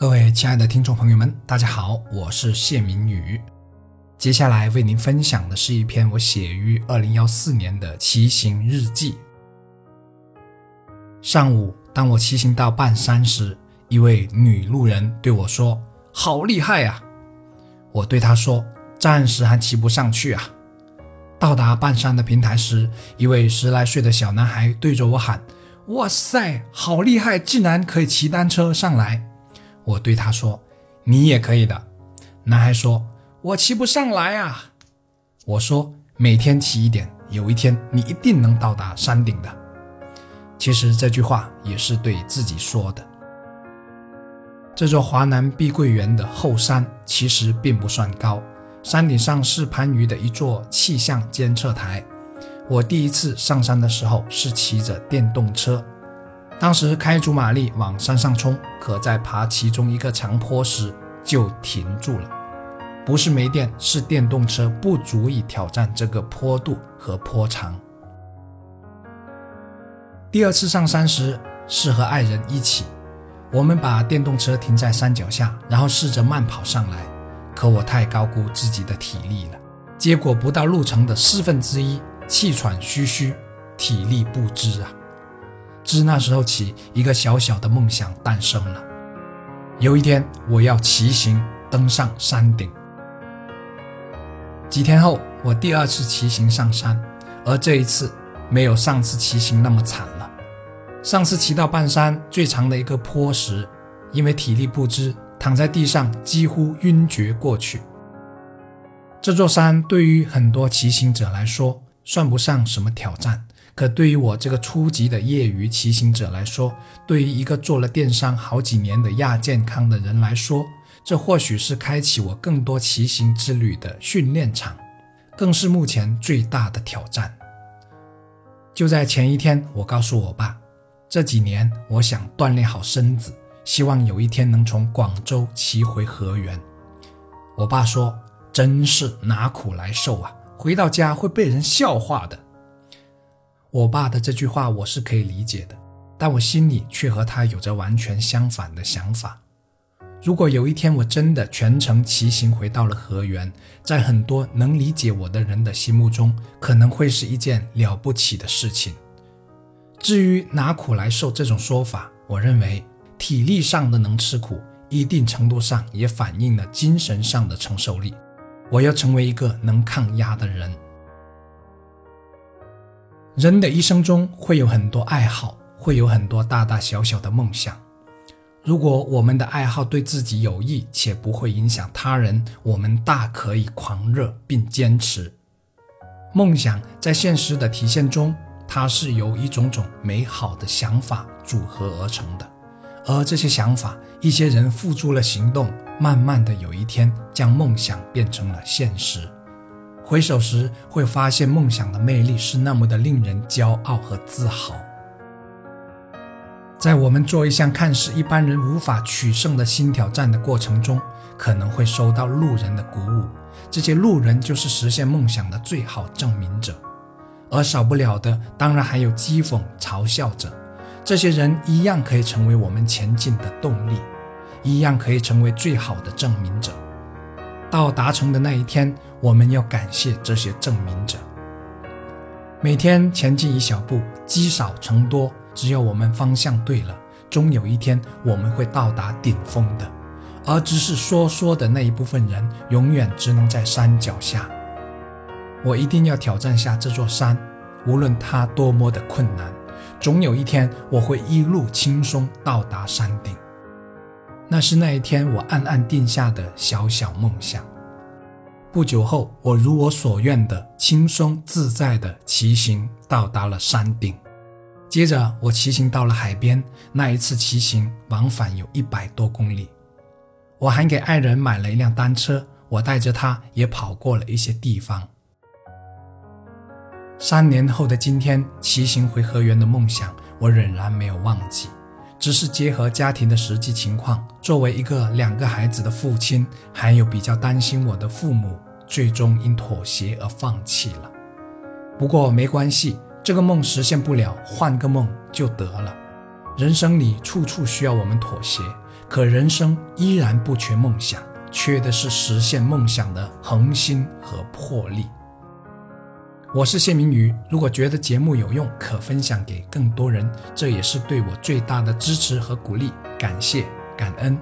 各位亲爱的听众朋友们，大家好，我是谢明宇。接下来为您分享的是一篇我写于二零幺四年的骑行日记。上午，当我骑行到半山时，一位女路人对我说：“好厉害呀！”我对她说：“暂时还骑不上去啊。”到达半山的平台时，一位十来岁的小男孩对着我喊：“哇塞，好厉害，竟然可以骑单车上来！”我对他说：“你也可以的。”男孩说：“我骑不上来啊。”我说：“每天骑一点，有一天你一定能到达山顶的。”其实这句话也是对自己说的。这座华南碧桂园的后山其实并不算高，山顶上是番禺的一座气象监测台。我第一次上山的时候是骑着电动车。当时开足马力往山上冲，可在爬其中一个长坡时就停住了。不是没电，是电动车不足以挑战这个坡度和坡长。第二次上山时是和爱人一起，我们把电动车停在山脚下，然后试着慢跑上来。可我太高估自己的体力了，结果不到路程的四分之一，气喘吁吁，体力不支啊！自那时候起，一个小小的梦想诞生了。有一天，我要骑行登上山顶。几天后，我第二次骑行上山，而这一次没有上次骑行那么惨了。上次骑到半山最长的一个坡时，因为体力不支，躺在地上几乎晕厥过去。这座山对于很多骑行者来说，算不上什么挑战。可对于我这个初级的业余骑行者来说，对于一个做了电商好几年的亚健康的人来说，这或许是开启我更多骑行之旅的训练场，更是目前最大的挑战。就在前一天，我告诉我爸，这几年我想锻炼好身子，希望有一天能从广州骑回河源。我爸说：“真是拿苦来受啊，回到家会被人笑话的。”我爸的这句话我是可以理解的，但我心里却和他有着完全相反的想法。如果有一天我真的全程骑行回到了河源，在很多能理解我的人的心目中，可能会是一件了不起的事情。至于拿苦来受这种说法，我认为体力上的能吃苦，一定程度上也反映了精神上的承受力。我要成为一个能抗压的人。人的一生中会有很多爱好，会有很多大大小小的梦想。如果我们的爱好对自己有益且不会影响他人，我们大可以狂热并坚持。梦想在现实的体现中，它是由一种种美好的想法组合而成的，而这些想法，一些人付诸了行动，慢慢的有一天将梦想变成了现实。回首时，会发现梦想的魅力是那么的令人骄傲和自豪。在我们做一项看似一般人无法取胜的新挑战的过程中，可能会收到路人的鼓舞，这些路人就是实现梦想的最好证明者。而少不了的，当然还有讥讽、嘲笑者，这些人一样可以成为我们前进的动力，一样可以成为最好的证明者。到达成的那一天，我们要感谢这些证明者。每天前进一小步，积少成多。只要我们方向对了，终有一天我们会到达顶峰的。而只是说说的那一部分人，永远只能在山脚下。我一定要挑战下这座山，无论它多么的困难，总有一天我会一路轻松到达山顶。那是那一天我暗暗定下的小小梦想。不久后，我如我所愿的轻松自在的骑行到达了山顶。接着，我骑行到了海边。那一次骑行往返有一百多公里。我还给爱人买了一辆单车，我带着他也跑过了一些地方。三年后的今天，骑行回河源的梦想，我仍然没有忘记。只是结合家庭的实际情况，作为一个两个孩子的父亲，还有比较担心我的父母，最终因妥协而放弃了。不过没关系，这个梦实现不了，换个梦就得了。人生里处处需要我们妥协，可人生依然不缺梦想，缺的是实现梦想的恒心和魄力。我是谢明宇，如果觉得节目有用，可分享给更多人，这也是对我最大的支持和鼓励，感谢感恩。